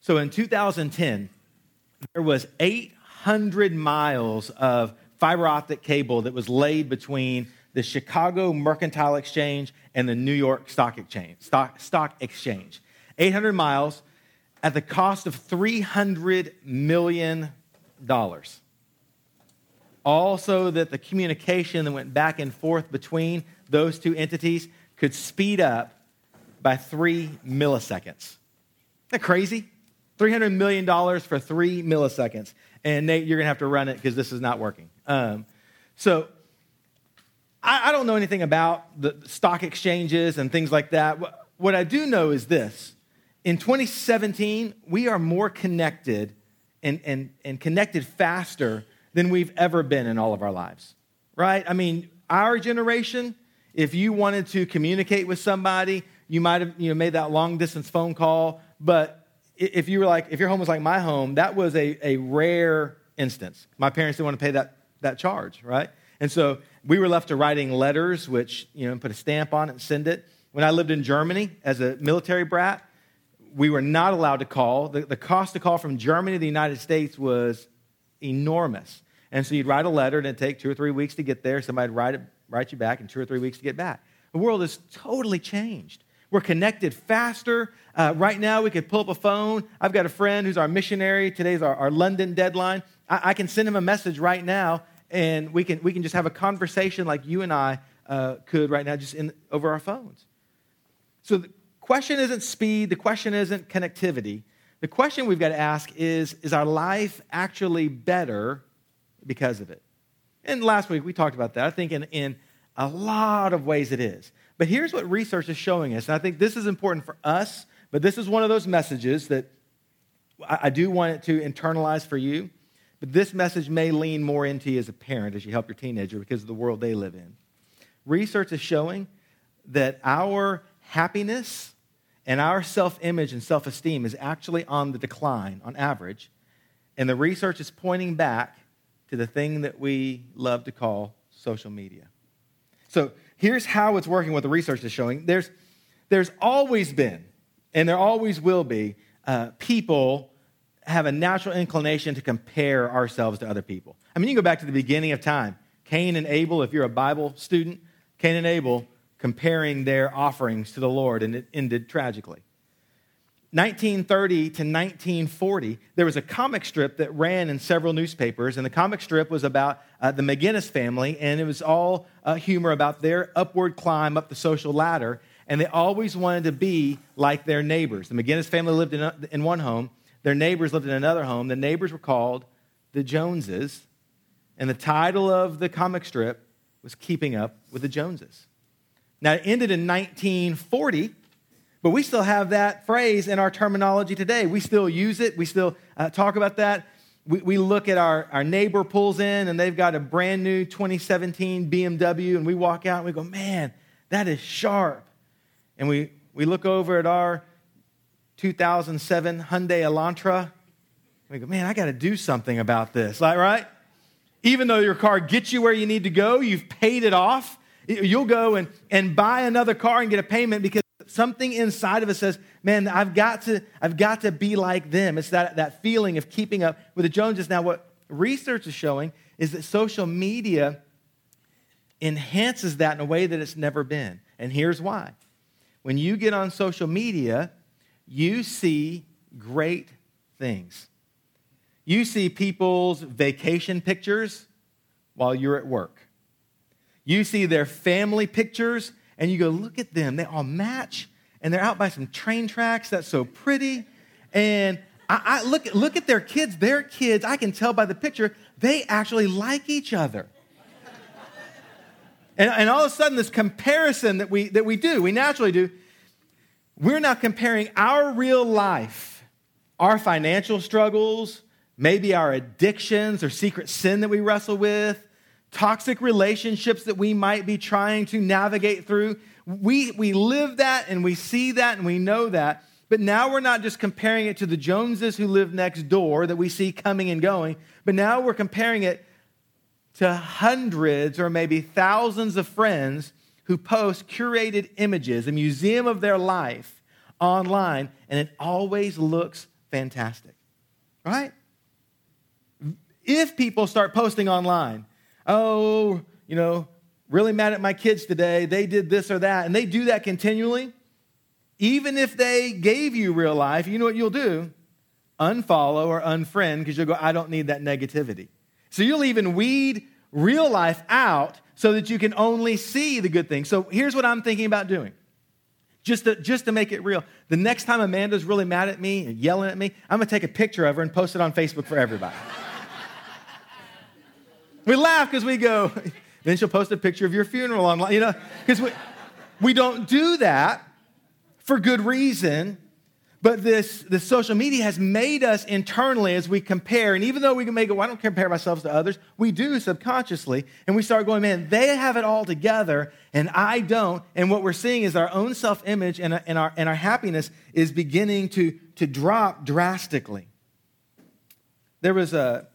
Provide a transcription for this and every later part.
So in 2010, there was 800 miles of fiber optic cable that was laid between the Chicago Mercantile Exchange and the New York Stock Exchange. Stock, stock Exchange. 800 miles at the cost of $300 million. Also, that the communication that went back and forth between those two entities could speed up by three milliseconds. Isn't that crazy? $300 million for three milliseconds. And Nate, you're going to have to run it because this is not working. Um, so, I, I, don't know anything about the stock exchanges and things like that. What, what I do know is this in 2017, we are more connected and, and, and connected faster than we've ever been in all of our lives, right? I mean, our generation, if you wanted to communicate with somebody, you might have you know, made that long distance phone call. But if you were like, if your home was like my home, that was a, a rare instance. My parents didn't want to pay that, that charge, right? And so we were left to writing letters, which, you know, put a stamp on it and send it. When I lived in Germany as a military brat, we were not allowed to call. The, the cost to call from Germany to the United States was enormous. And so you'd write a letter and it'd take two or three weeks to get there. Somebody'd write, it, write you back in two or three weeks to get back. The world has totally changed. We're connected faster. Uh, right now, we could pull up a phone. I've got a friend who's our missionary. Today's our, our London deadline. I, I, can send him a message right now, and we can, we can just have a conversation like you and I uh, could right now, just in, over our phones. So the question isn't speed, the question isn't connectivity. The question we've got to ask is Is our life actually better because of it? And last week we talked about that. I think in, in a lot of ways it is. But here's what research is showing us. And I think this is important for us, but this is one of those messages that I, do want it to internalize for you. But this message may lean more into you as a parent as you help your teenager because of the world they live in. Research is showing that our happiness and our self image and self esteem is actually on the decline on average. And the research is pointing back to the thing that we love to call social media. So here's how it's working, what the research is showing. There's, there's always been, and there always will be, uh, people have a natural inclination to compare ourselves to other people. I mean, you go back to the beginning of time. Cain and Abel, if you're a Bible student, Cain and Abel comparing their offerings to the Lord, and it ended tragically. 1930 to 1940, there was a comic strip that ran in several newspapers, and the comic strip was about uh, the McGinis family, and it was all uh, humor about their upward climb up the social ladder, and they always wanted to be like their neighbors. The McGinis family lived in, a, in one home, their neighbors lived in another home. The neighbors were called the Joneses, and the title of the comic strip was Keeping Up with the Joneses. Now, it ended in 1940 but we still have that phrase in our terminology today. We still use it, we still uh, talk about that. We, we look at our, our neighbor pulls in and they've got a brand new 2017 BMW, and we walk out and we go, man, that is sharp. And we, we look over at our 2007 Hyundai Elantra, we go, man, I got to do something about this, like, right? Even though your car gets you where you need to go, you've paid it off, you'll go and, and buy another car and get a payment because something inside of us says, man, I've got to, I've got to be like them. It's that, that feeling of keeping up with the Joneses. Now, what research is showing is that social media enhances that in a way that it's never been. And here's why. When you get on social media, you see great things. You see people's vacation pictures while you're at work. You see their family pictures and you go, look at them. They all match, and they're out by some train tracks. That's so pretty. And I, I look, look at their kids. Their kids, I can tell by the picture, they actually like each other. and, and all of a sudden, this comparison that we, that we do, we naturally do, we're not comparing our real life, our financial struggles, maybe our addictions or secret sin that we wrestle with, toxic relationships that we might be trying to navigate through. We, we live that and we see that and we know that. But now we're not just comparing it to the Joneses who live next door that we see coming and going, but now we're comparing it to hundreds or maybe thousands of friends who post curated images, a museum of their life online, and it always looks fantastic, right? If people start posting online, oh, you know, really mad at my kids today, they did this or that, and they do that continually, even if they gave you real life, you know what you'll do? Unfollow or unfriend because you'll go, I don't need that negativity. So you'll even weed real life out so that you can only see the good things. So here's what I'm thinking about doing. Just to, just to make it real. The next time Amanda's really mad at me and yelling at me, I'm to take a picture of her and post it on Facebook for everybody. We laugh because we go, then she'll post a picture of your funeral online, you know, because we, we don't do that for good reason. But this, this social media has made us internally as we compare. And even though we can make it, well, I don't compare myself to others, we do subconsciously. And we start going, man, they have it all together and I don't. And what we're seeing is our own self image and, and, our, and our happiness is beginning to, to drop drastically. There was a,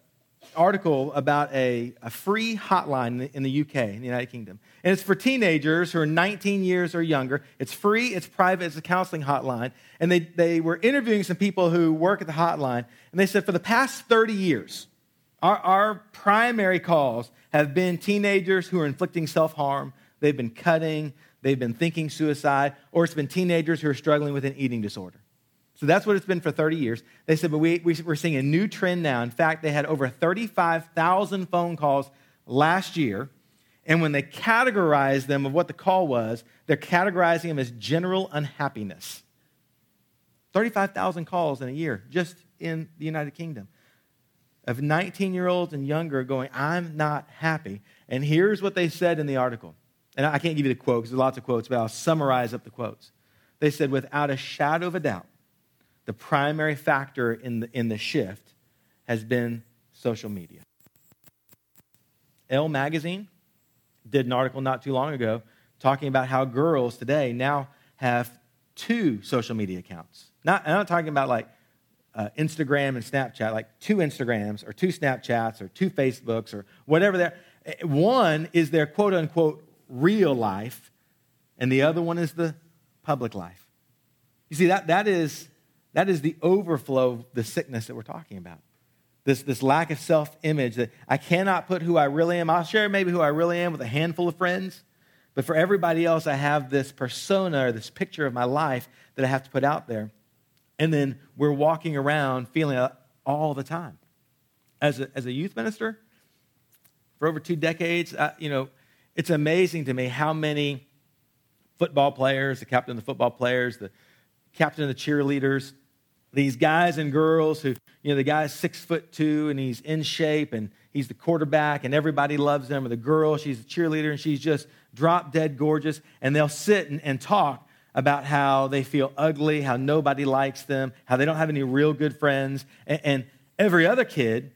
article about a, a free hotline in the, UK, in the United Kingdom. And it's for teenagers who are 19 years or younger. It's free, it's private, it's a counseling hotline. And they, they were interviewing some people who work at the hotline. And they said for the past 30 years, our, our primary calls have been teenagers who are inflicting self harm, they've been cutting, they've been thinking suicide, or it's been teenagers who are struggling with an eating disorder. So that's what it's been for 30 years. They said, but we, we, are seeing a new trend now. In fact, they had over 35,000 phone calls last year. And when they categorized them of what the call was, they're categorizing them as general unhappiness. 35,000 calls in a year just in the United Kingdom of 19 year olds and younger going, I'm not happy. And here's what they said in the article. And I can't give you the quote because there's lots of quotes, but I'll summarize up the quotes. They said, without a shadow of a doubt, the primary factor in the, in the shift has been social media. Elle Magazine did an article not too long ago talking about how girls today now have two social media accounts. Not, I'm not talking about like uh, Instagram and Snapchat, like two Instagrams or two Snapchats or two Facebooks or whatever. One is their quote unquote real life, and the other one is the public life. You see, that, that is that is the overflow of the sickness that we're talking about. This, this lack of self image that I cannot put who I really am. I'll share maybe who I really am with a handful of friends, but for everybody else, I have this persona or this picture of my life that I have to put out there. And then we're walking around feeling it all the time. As a, as a youth minister, for over two decades, I, you know, it's amazing to me how many football players, the captain of the football players, the captain of the cheerleaders, these guys and girls who, you know, the guy's six foot two and he's in shape and he's the quarterback and everybody loves him, or the girl, she's a cheerleader and she's just drop dead gorgeous. And they'll sit and, and talk about how they feel ugly, how nobody likes them, how they don't have any real good friends. And, and every other kid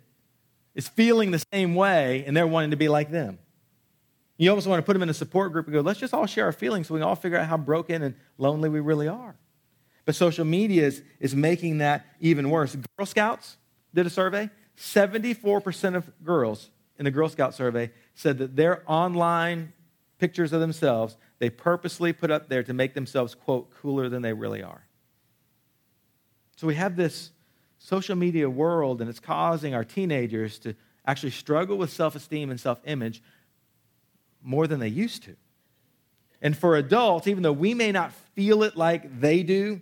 is feeling the same way and they're wanting to be like them. You almost want to put them in a support group and go, let's just all share our feelings so we can all figure out how broken and lonely we really are. But social media is, is making that even worse. Girl Scouts did a survey. 74% of girls in the Girl Scout survey said that their online pictures of themselves they purposely put up there to make themselves, quote, cooler than they really are. So we have this social media world, and it's causing our teenagers to actually struggle with self esteem and self image more than they used to. And for adults, even though we may not feel it like they do,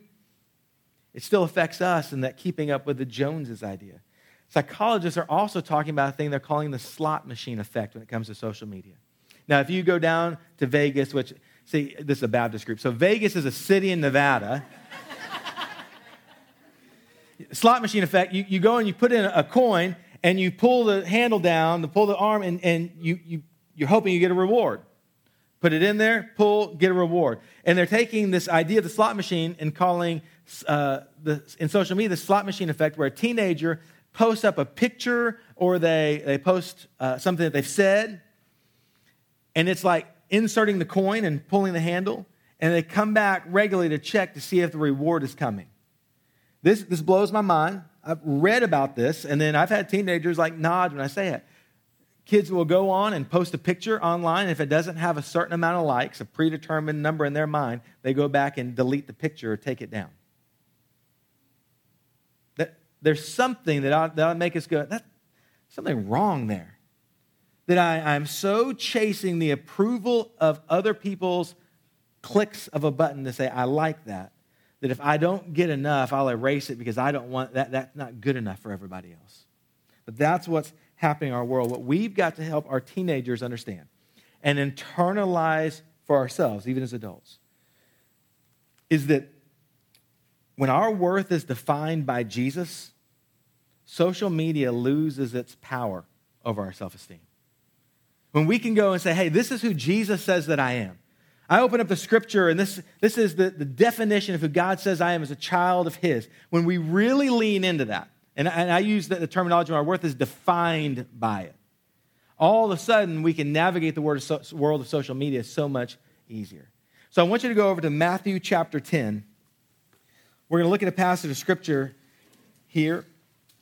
it still affects us in that keeping up with the Joneses idea. Psychologists are also talking about a thing they're calling the slot machine effect when it comes to social media. Now, if you go down to Vegas, which, see, this is a Baptist group. So, Vegas is a city in Nevada. slot machine effect, you, you go and you put in a coin and you pull the handle down, to pull the arm, and, and you, you, you're hoping you get a reward. Put it in there, pull, get a reward. And they're taking this idea of the slot machine and calling uh, the, in social media the slot machine effect, where a teenager posts up a picture or they, they post uh, something that they've said, and it's like inserting the coin and pulling the handle, and they come back regularly to check to see if the reward is coming. This, this blows my mind. I've read about this, and then I've had teenagers like nod when I say it. Kids will go on and post a picture online. If it doesn't have a certain amount of likes, a predetermined number in their mind, they go back and delete the picture or take it down. There's something that ought, that make us go, that's something wrong there. That I, I'm so chasing the approval of other people's clicks of a button to say, I like that, that if I don't get enough, I'll erase it because I don't want that. That's not good enough for everybody else. But that's what's happening in our world. What we've got to help our teenagers understand and internalize for ourselves, even as adults, is that when our worth is defined by Jesus, social media loses its power over our self esteem. When we can go and say, hey, this is who Jesus says that I am. I open up the scripture, and this, this is the, the definition of who God says I am as a child of His. When we really lean into that, and, and I use the, the terminology, our worth is defined by it, all of a sudden we can navigate the world of, so, world of social media so much easier. So I want you to go over to Matthew chapter 10. We're going to look at a passage of scripture here.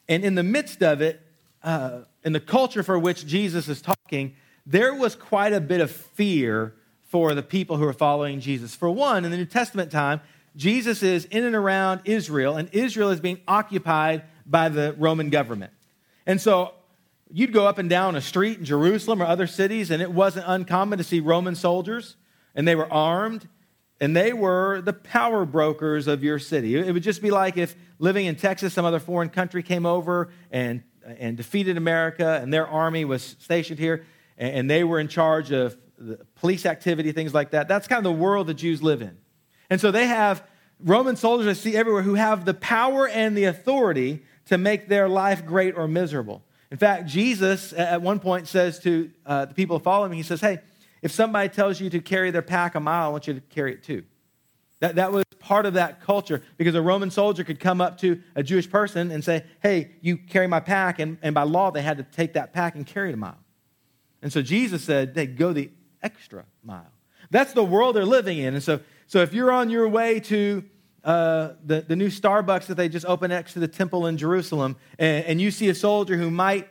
And in the midst of it, uh, in the culture for which Jesus is talking, there was quite a bit of fear for the people who are following Jesus. For one, in the New Testament time, Jesus is in and around Israel, and Israel is being occupied by the Roman government. And so you'd go up and down a street in Jerusalem or other cities, and it wasn't uncommon to see Roman soldiers, and they were armed, and they were the power brokers of your city. It would just be like if living in Texas, some other foreign country came over and, and defeated America, and their army was stationed here, and they were in charge of the police activity, things like that. That's kind of the world the Jews live in. And so they have Roman soldiers I see everywhere who have the power and the authority to make their life great or miserable. In fact, Jesus at one point says to uh, the people following him, he says, Hey, if somebody tells you to carry their pack a mile, I want you to carry it too. That, that was part of that culture because a Roman soldier could come up to a Jewish person and say, Hey, you carry my pack. And, and by law, they had to take that pack and carry it a mile. And so Jesus said, They go the extra mile. That's the world they're living in. And so, so if you're on your way to uh, the, the new Starbucks that they just opened next to the temple in Jerusalem, and, and you see a soldier who might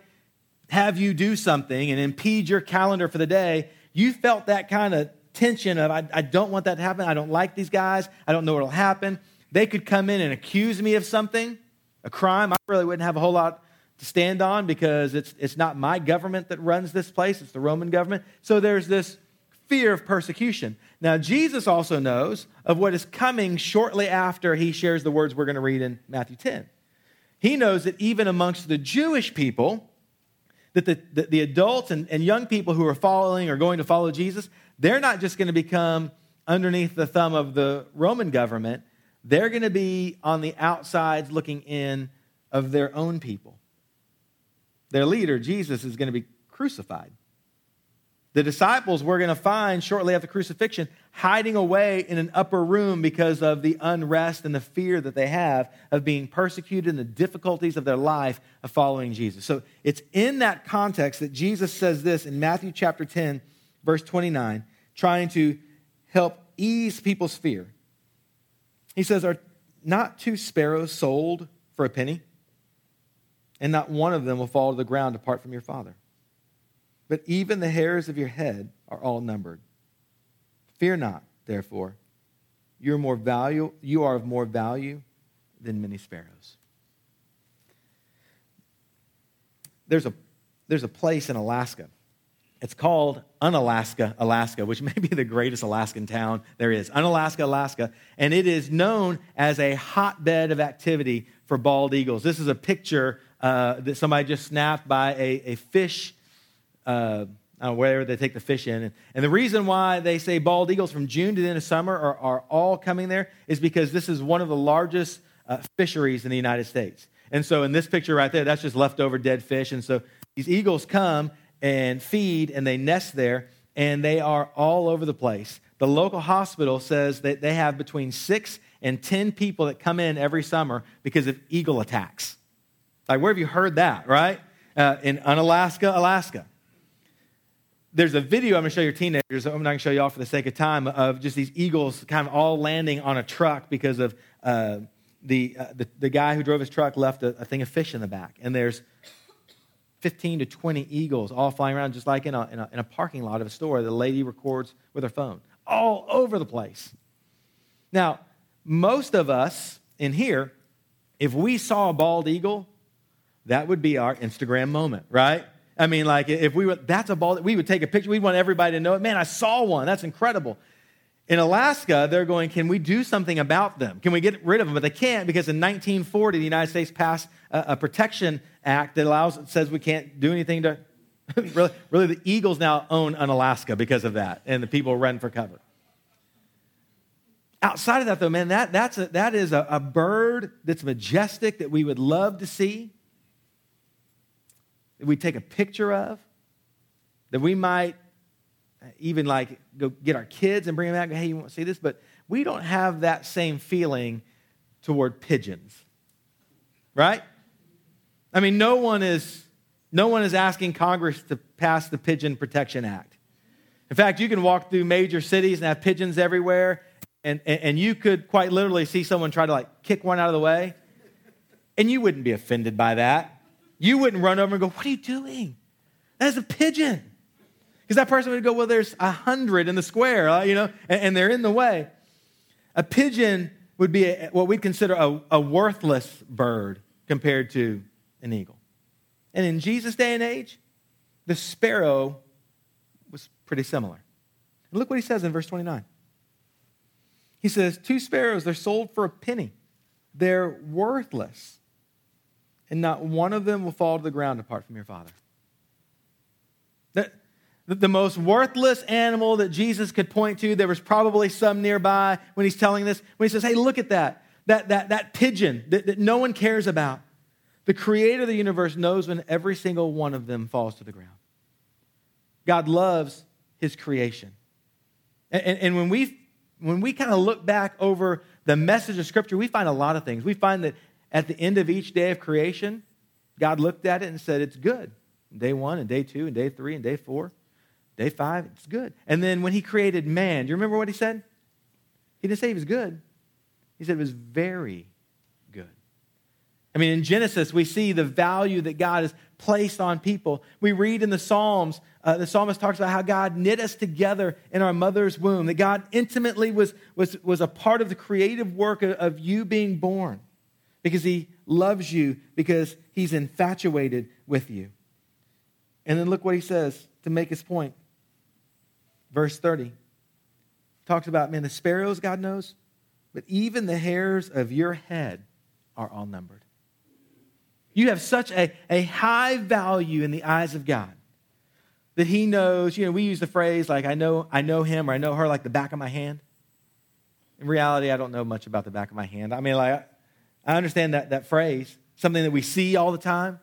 have you do something and impede your calendar for the day, you felt that kind of tension of, I, I don't want that to happen. I don't like these guys. I don't know what will happen. They could come in and accuse me of something, a crime. I really wouldn't have a whole lot to stand on because it's, it's not my government that runs this place, it's the Roman government. So there's this fear of persecution. Now, Jesus also knows of what is coming shortly after he shares the words we're going to read in Matthew 10. He knows that even amongst the Jewish people, that the, the, adults and, and young people who are following or going to follow Jesus, they're not just going to become underneath the thumb of the Roman government, they're going to be on the outsides looking in of their own people. Their leader, Jesus, is going to be crucified. The disciples we're going to find shortly after crucifixion hiding away in an upper room because of the unrest and the fear that they have of being persecuted and the difficulties of their life of following Jesus. So it's in that context that Jesus says this in Matthew chapter 10, verse 29, trying to help ease people's fear. He says, Are not two sparrows sold for a penny? And not one of them will fall to the ground apart from your Father. But even the hairs of your head are all numbered. Fear not, therefore. You're more value, you are of more value than many sparrows. There's a, there's a place in Alaska. It's called Unalaska, Alaska, which may be the greatest Alaskan town there is. Unalaska, Alaska. And it is known as a hotbed of activity for bald eagles. This is a picture uh, that somebody just snapped by a, a fish uh, where they take the fish in. And, and, the reason why they say bald eagles from June to the end of summer are, are all coming there is because this is one of the largest uh, fisheries in the United States. And so in this picture right there, that's just leftover dead fish. And so these eagles come and feed and they nest there and they are all over the place. The local hospital says that they have between six and 10 people that come in every summer because of eagle attacks. Like, where have you heard that, right? Uh, in Unalaska, Alaska there's a video I'm going to show your teenagers. I'm not going to show you all for the sake of time of just these eagles kind of all landing on a truck because of uh, the, uh, the, the guy who drove his truck left a, a, thing of fish in the back, and there's 15 to 20 eagles all flying around just like in a, in a, in a parking lot of a store. The lady records with her phone all over the place. Now, most of us in here if we saw a bald eagle, that would be our Instagram moment, right? I mean, like if we were, that's a bald, we would take a picture. We'd want everybody to know it. Man, I saw one. That's incredible. In Alaska, they're going, can we do something about them? Can we get rid of them? But they can't because in 1940, the United States passed a, a protection act that allows, says we can't do anything to, really, really, the Eagles now own Unalaska because of that, and the people run for cover. Outside of that, though, man, that, that's a, that is a, a bird that's majestic that we would love to see, that we take a picture of, that we might even like go get our kids and bring them out. Go, hey, you want to see this? But we don't have that same feeling toward pigeons, right? I mean, no one is no one is asking Congress to pass the Pigeon Protection Act. In fact, you can walk through major cities and have pigeons everywhere, and, and, and you could quite literally see someone try to like kick one out of the way, and you wouldn't be offended by that. You wouldn't run over and go, What are you doing? That's a pigeon. Because that person would go, Well, there's a hundred in the square, uh, you know, and, and, they're in the way. A pigeon would be a, what we'd consider a, a worthless bird compared to an eagle. And in Jesus' day and age, the sparrow was pretty similar. And look what he says in verse 29. He says, Two sparrows, they're sold for a penny. They're worthless. And not one of them will fall to the ground apart from your Father. The, most worthless animal that Jesus could point to, there was probably some nearby when he's telling this, when he says, Hey, look at that, that, that, that pigeon that, that no one cares about. The creator of the universe knows when every single one of them falls to the ground. God loves his creation. And, and, and when we when we kind of look back over the message of Scripture, we find a lot of things. We find that at the end of each day of creation, God looked at it and said, It's good. Day one, and day two, and day three, and day four, day five, it's good. And then when He created man, do you remember what He said? He didn't say He was good, He said it was very good. I mean, in Genesis, we see the value that God has placed on people. We read in the Psalms uh, the psalmist talks about how God knit us together in our mother's womb, that God intimately was, was, was a part of the creative work of, of you being born because he loves you, because he's infatuated with you. And then look what he says to make his point. Verse 30 talks about, man, the sparrows God knows, but even the hairs of your head are all numbered. You have such a, a high value in the eyes of God that he knows, you know, we use the phrase like, I know, I know him or I know her like the back of my hand. In reality, I don't know much about the back of my hand. I mean, like, I understand that, that phrase, something that we see all the time.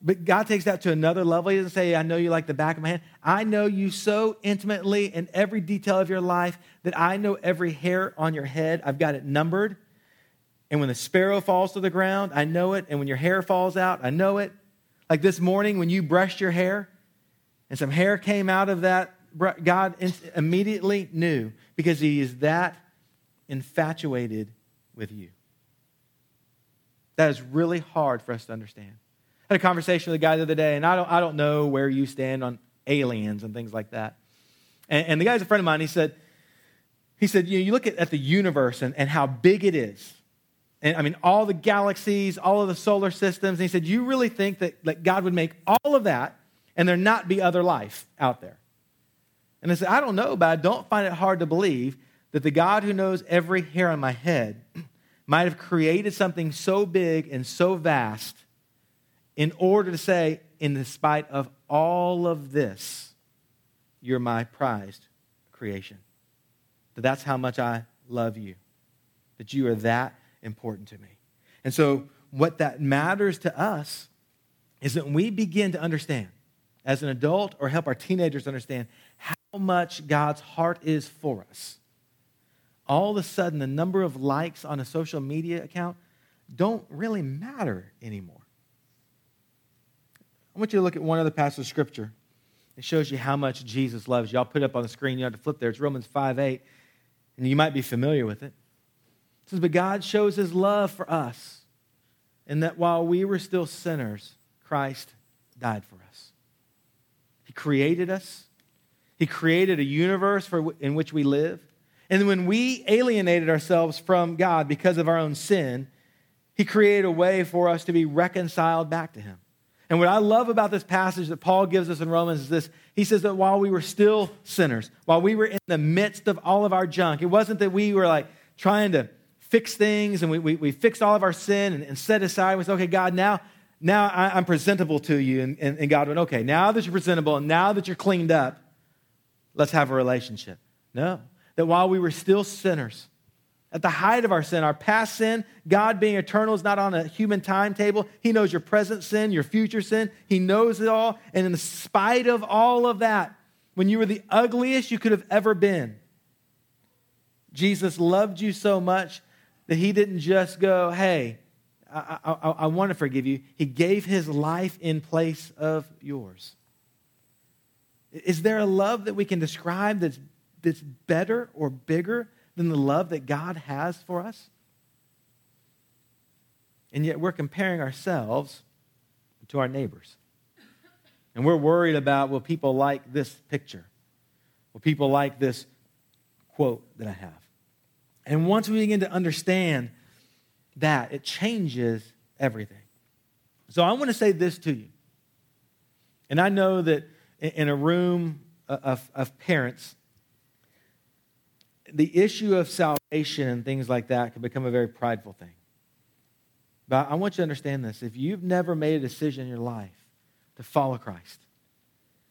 But God takes that to another level. He doesn't say, I know you like the back of my hand. I know you so intimately in every detail of your life that I know every hair on your head. I've got it numbered. And when the sparrow falls to the ground, I know it. And when your hair falls out, I know it. Like this morning when you brushed your hair, and some hair came out of that, God immediately knew because he is that infatuated with you. That is really hard for us to understand. I had a conversation with a guy the other day, and I don't, I don't know where you stand on aliens and things like that. And, and the guy's a friend of mine. He said, he said, you, know, you look at, at the universe and, and how big it is. And I mean, all the galaxies, all of the solar systems. And he said, you really think that, that God would make all of that and there not be other life out there? And I said, I don't know, but I don't find it hard to believe that the God who knows every hair on my head might have created something so big and so vast in order to say, in spite of all of this, you're my prized creation. That that's how much I love you. That you are that important to me. And so, what that matters to us is that we begin to understand as an adult or help our teenagers understand how much God's heart is for us. All of a sudden, the number of likes on a social media account don't really matter anymore. I want you to look at one other passage of scripture. It shows you how much Jesus loves you. I'll put it up on the screen. You have to flip there. It's Romans 5 8, and you might be familiar with it. It says, But God shows his love for us, in that while we were still sinners, Christ died for us He created us. He created a universe for, in which we live. And when we alienated ourselves from God because of our own sin, He created a way for us to be reconciled back to Him. And what I love about this passage that Paul gives us in Romans is this he says that while we were still sinners, while we were in the midst of all of our junk, it wasn't that we were like trying to fix things and we, we, we fixed all of our sin and, and set aside. We said, okay, God, now, now I, am presentable to you. And, and, and God went, okay, now that you're presentable and now that you're cleaned up, let's have a relationship. No, that while we were still sinners, at the height of our sin, our past sin, God being eternal is not on a human timetable. He knows your present sin, your future sin. He knows it all. And in spite of all of that, when you were the ugliest you could have ever been, Jesus loved you so much that he didn't just go, hey, I, I, I, want to forgive you. He gave his life in place of yours. Is there a love that we can describe that's, that's better or bigger than the love that God has for us? And yet we're comparing ourselves to our neighbors. And we're worried about will people like this picture? Will people like this quote that I have? And once we begin to understand that, it changes everything. So I want to say this to you. And I know that in a room of, of parents, the issue of salvation and things like that can become a very prideful thing. But I want you to understand this. If you've never made a decision in your life to follow Christ,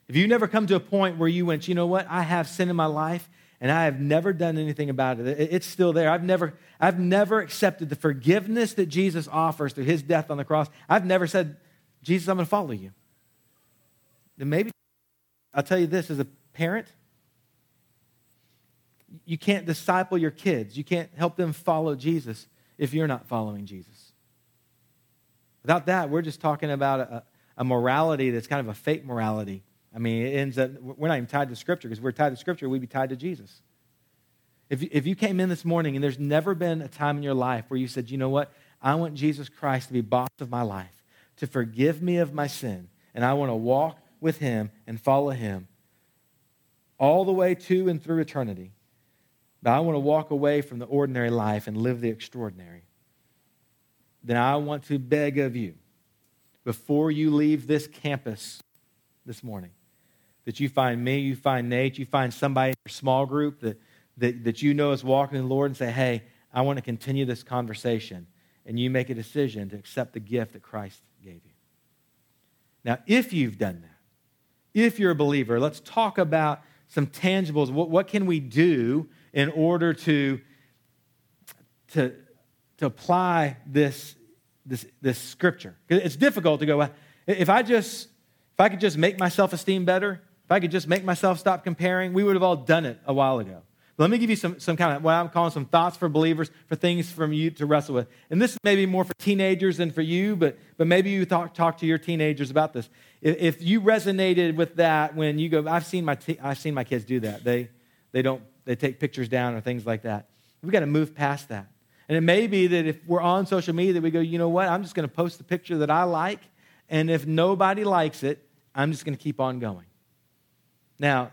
if you've never come to a point where you went, you know what, I have sin in my life and I have never done anything about it. It's still there. I've never, I've never accepted the forgiveness that Jesus offers through his death on the cross. I've never said, Jesus, I'm going to follow you. Then maybe I'll tell you this as a parent, you can't disciple your kids. You can't help them follow Jesus if you're not following Jesus. Without that, we're just talking about a, a morality that's kind of a fake morality. I mean, it ends up, we're not even tied to Scripture because we're tied to Scripture, we'd be tied to Jesus. If, if you came in this morning and there's never been a time in your life where you said, you know what, I want Jesus Christ to be boss of my life, to forgive me of my sin, and I want to walk with him and follow him all the way to and through eternity, but I want to walk away from the ordinary life and live the extraordinary, then I want to beg of you, before you leave this campus this morning, that you find me, you find Nate, you find somebody in your small group that, that, that you know is walking in the Lord and say, hey, I want to continue this conversation. And you make a decision to accept the gift that Christ gave you. Now, if you've done that, if you're a believer, let's talk about some tangibles. What, what can we do in order to, to, to apply this, this, this scripture. It's difficult to go, if I just, if I could just make my self-esteem better, if I could just make myself stop comparing, we would have all done it a while ago. But let me give you some, some kind of what I'm calling some thoughts for believers, for things from you to wrestle with. And this may be more for teenagers than for you, but, but maybe you talk, talk to your teenagers about this. If, if you resonated with that when you go, I've seen my, te- I've seen my kids do that. They, they don't they take pictures down or things like that. We've got to move past that. And it may be that if we're on social media, that we go, you know what, I'm just going to post the picture that I like. And if nobody likes it, I'm just going to keep on going. Now,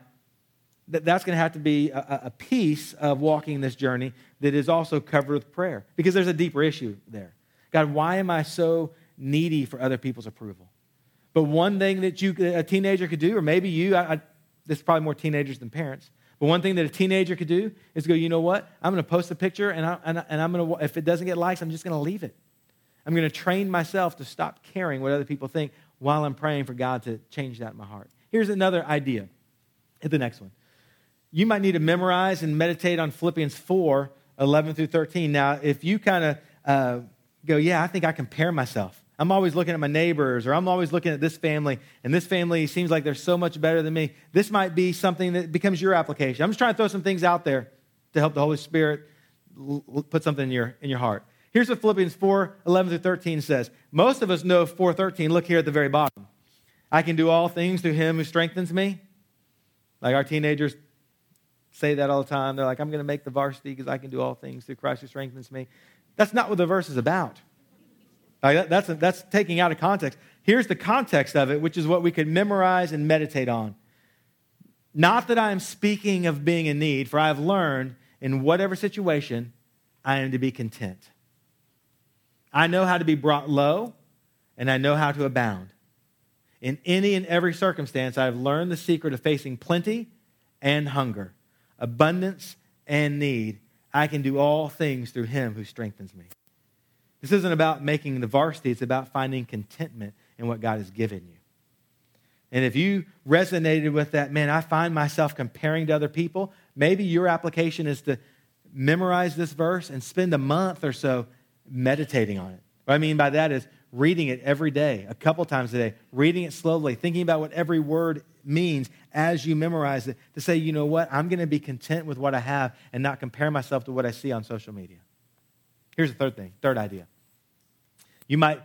that's going to have to be a, a piece of walking this journey that is also covered with prayer because there's a deeper issue there. God, why am I so needy for other people's approval? But one thing that you, a teenager could do, or maybe you, I, I, this is probably more teenagers than parents, but one thing that a teenager could do is go, you know what? I'm going to post a picture, and, I, and, and I'm going to, if it doesn't get likes, I'm just going to leave it. I'm going to train myself to stop caring what other people think while I'm praying for God to change that in my heart. Here's another idea. Hit the next one. You might need to memorize and meditate on Philippians 4 11 through 13. Now, if you kind of uh, go, yeah, I think I compare myself. I'm always looking at my neighbors, or I'm always looking at this family, and this family seems like they're so much better than me. This might be something that becomes your application. I'm just trying to throw some things out there to help the Holy Spirit put something in your, in your heart. Here's what Philippians 4 11 through 13 says. Most of us know 413. Look here at the very bottom. I can do all things through him who strengthens me. Like our teenagers say that all the time. They're like, I'm going to make the varsity because I can do all things through Christ who strengthens me. That's not what the verse is about. Like that's, that's taking out of context. Here's the context of it, which is what we could memorize and meditate on. Not that I am speaking of being in need, for I have learned in whatever situation I am to be content. I know how to be brought low, and I know how to abound. In any and every circumstance, I have learned the secret of facing plenty and hunger, abundance and need. I can do all things through him who strengthens me. This isn't about making the varsity, it's about finding contentment in what God has given you. And if you resonated with that, man, I find myself comparing to other people, maybe your application is to memorize this verse and spend a month or so meditating on it. What I mean by that is reading it every day, a couple times a day, reading it slowly, thinking about what every word means as you memorize it, to say, you know what, I'm going to be content with what I have and not compare myself to what I see on social media. Here's the third thing, third idea. You might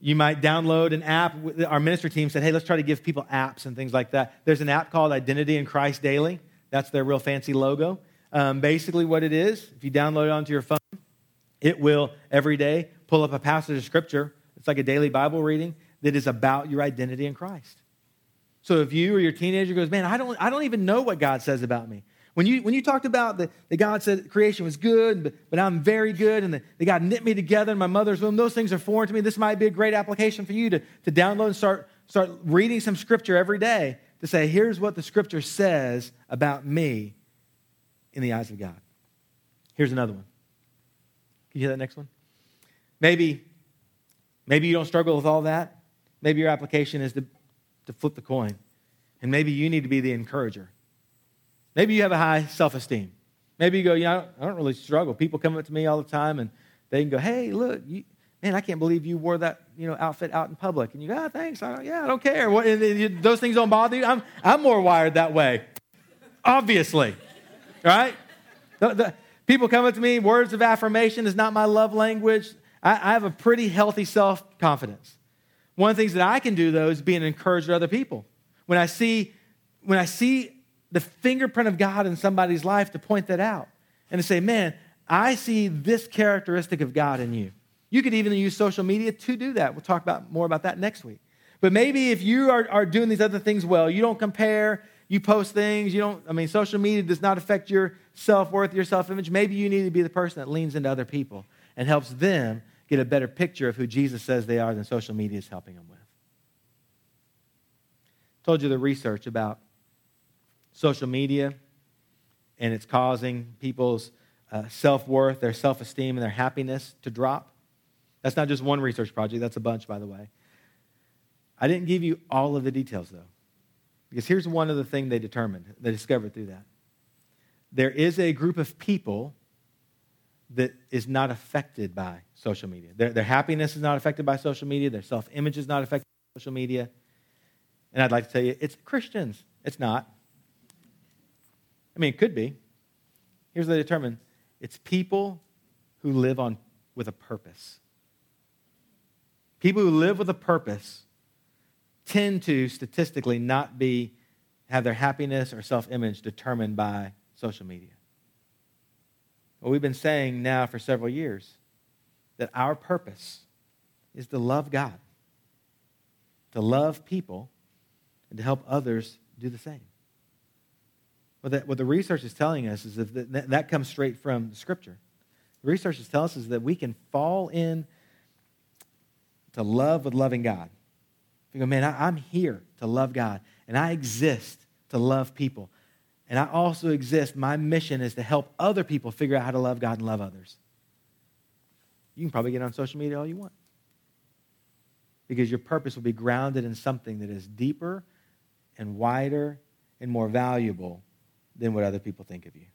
you might download an app. Our ministry team said, hey, let's try to give people apps and things like that. There's an app called Identity in Christ Daily. That's their real fancy logo. Um, basically, what it is, if you download it onto your phone, it will every day pull up a passage of scripture. It's like a daily Bible reading that is about your identity in Christ. So if you or your teenager goes, man, I don't, I don't even know what God says about me. When you, when you talked about the, that God said creation was good, but, but I'm very good, and the, that God knit me together in my mother's womb, those things are foreign to me. This might be a great application for you to, to download and start, start reading some scripture every day to say, here's what the scripture says about me in the eyes of God. Here's another one. Can you hear that next one? Maybe, maybe you don't struggle with all that. Maybe your application is to, to flip the coin. And maybe you need to be the encourager. Maybe you have a high self esteem. Maybe you go, you know, I don't really struggle. People come up to me all the time and they can go, hey, look, you, man, I can't believe you wore that you know, outfit out in public. And you go, ah, thanks. I yeah, I don't care. What, those things don't bother you. I'm, I'm more wired that way, obviously, right? The, the, people come up to me, words of affirmation is not my love language. I, I have a pretty healthy self confidence. One of the things that I can do, though, is be an encourager to other people. When I see, when I see the fingerprint of God in somebody's life to point that out and to say, man, I see this characteristic of God in you. You could even use social media to do that. We'll talk about more about that next week. But maybe if you are, are doing these other things well, you don't compare, you post things, you don't, I mean, social media does not affect your self worth, your self image. Maybe you need to be the person that leans into other people and helps them get a better picture of who Jesus says they are than social media is helping them with. Told you the research about social media, and it's causing people's uh, self worth, their self esteem, and their happiness to drop. That's not just one research project, that's a bunch, by the way. I didn't give you all of the details, though, because here's one of the things they determined, they discovered through that. There is a group of people that is not affected by social media. Their, their happiness is not affected by social media, their self image is not affected by social media. And I'd like to tell you, it's Christians. It's not. I mean, it could be. Here's what they determine it's people who live on, with a purpose. People who live with a purpose tend to statistically not be have their happiness or self-image determined by social media. Well, we've been saying now for several years that our purpose is to love God, to love people, and to help others do the same. What, what the research is telling us is that, that that comes straight from the Scripture. The research is telling us is that we can fall in to love with loving God. You go, man, I, I'm here to love God, and I exist to love people. And I also exist, my mission is to help other people figure out how to love God and love others. You can probably get on social media all you want. Because your purpose will be grounded in something that is deeper and wider and more valuable than what other people think of you.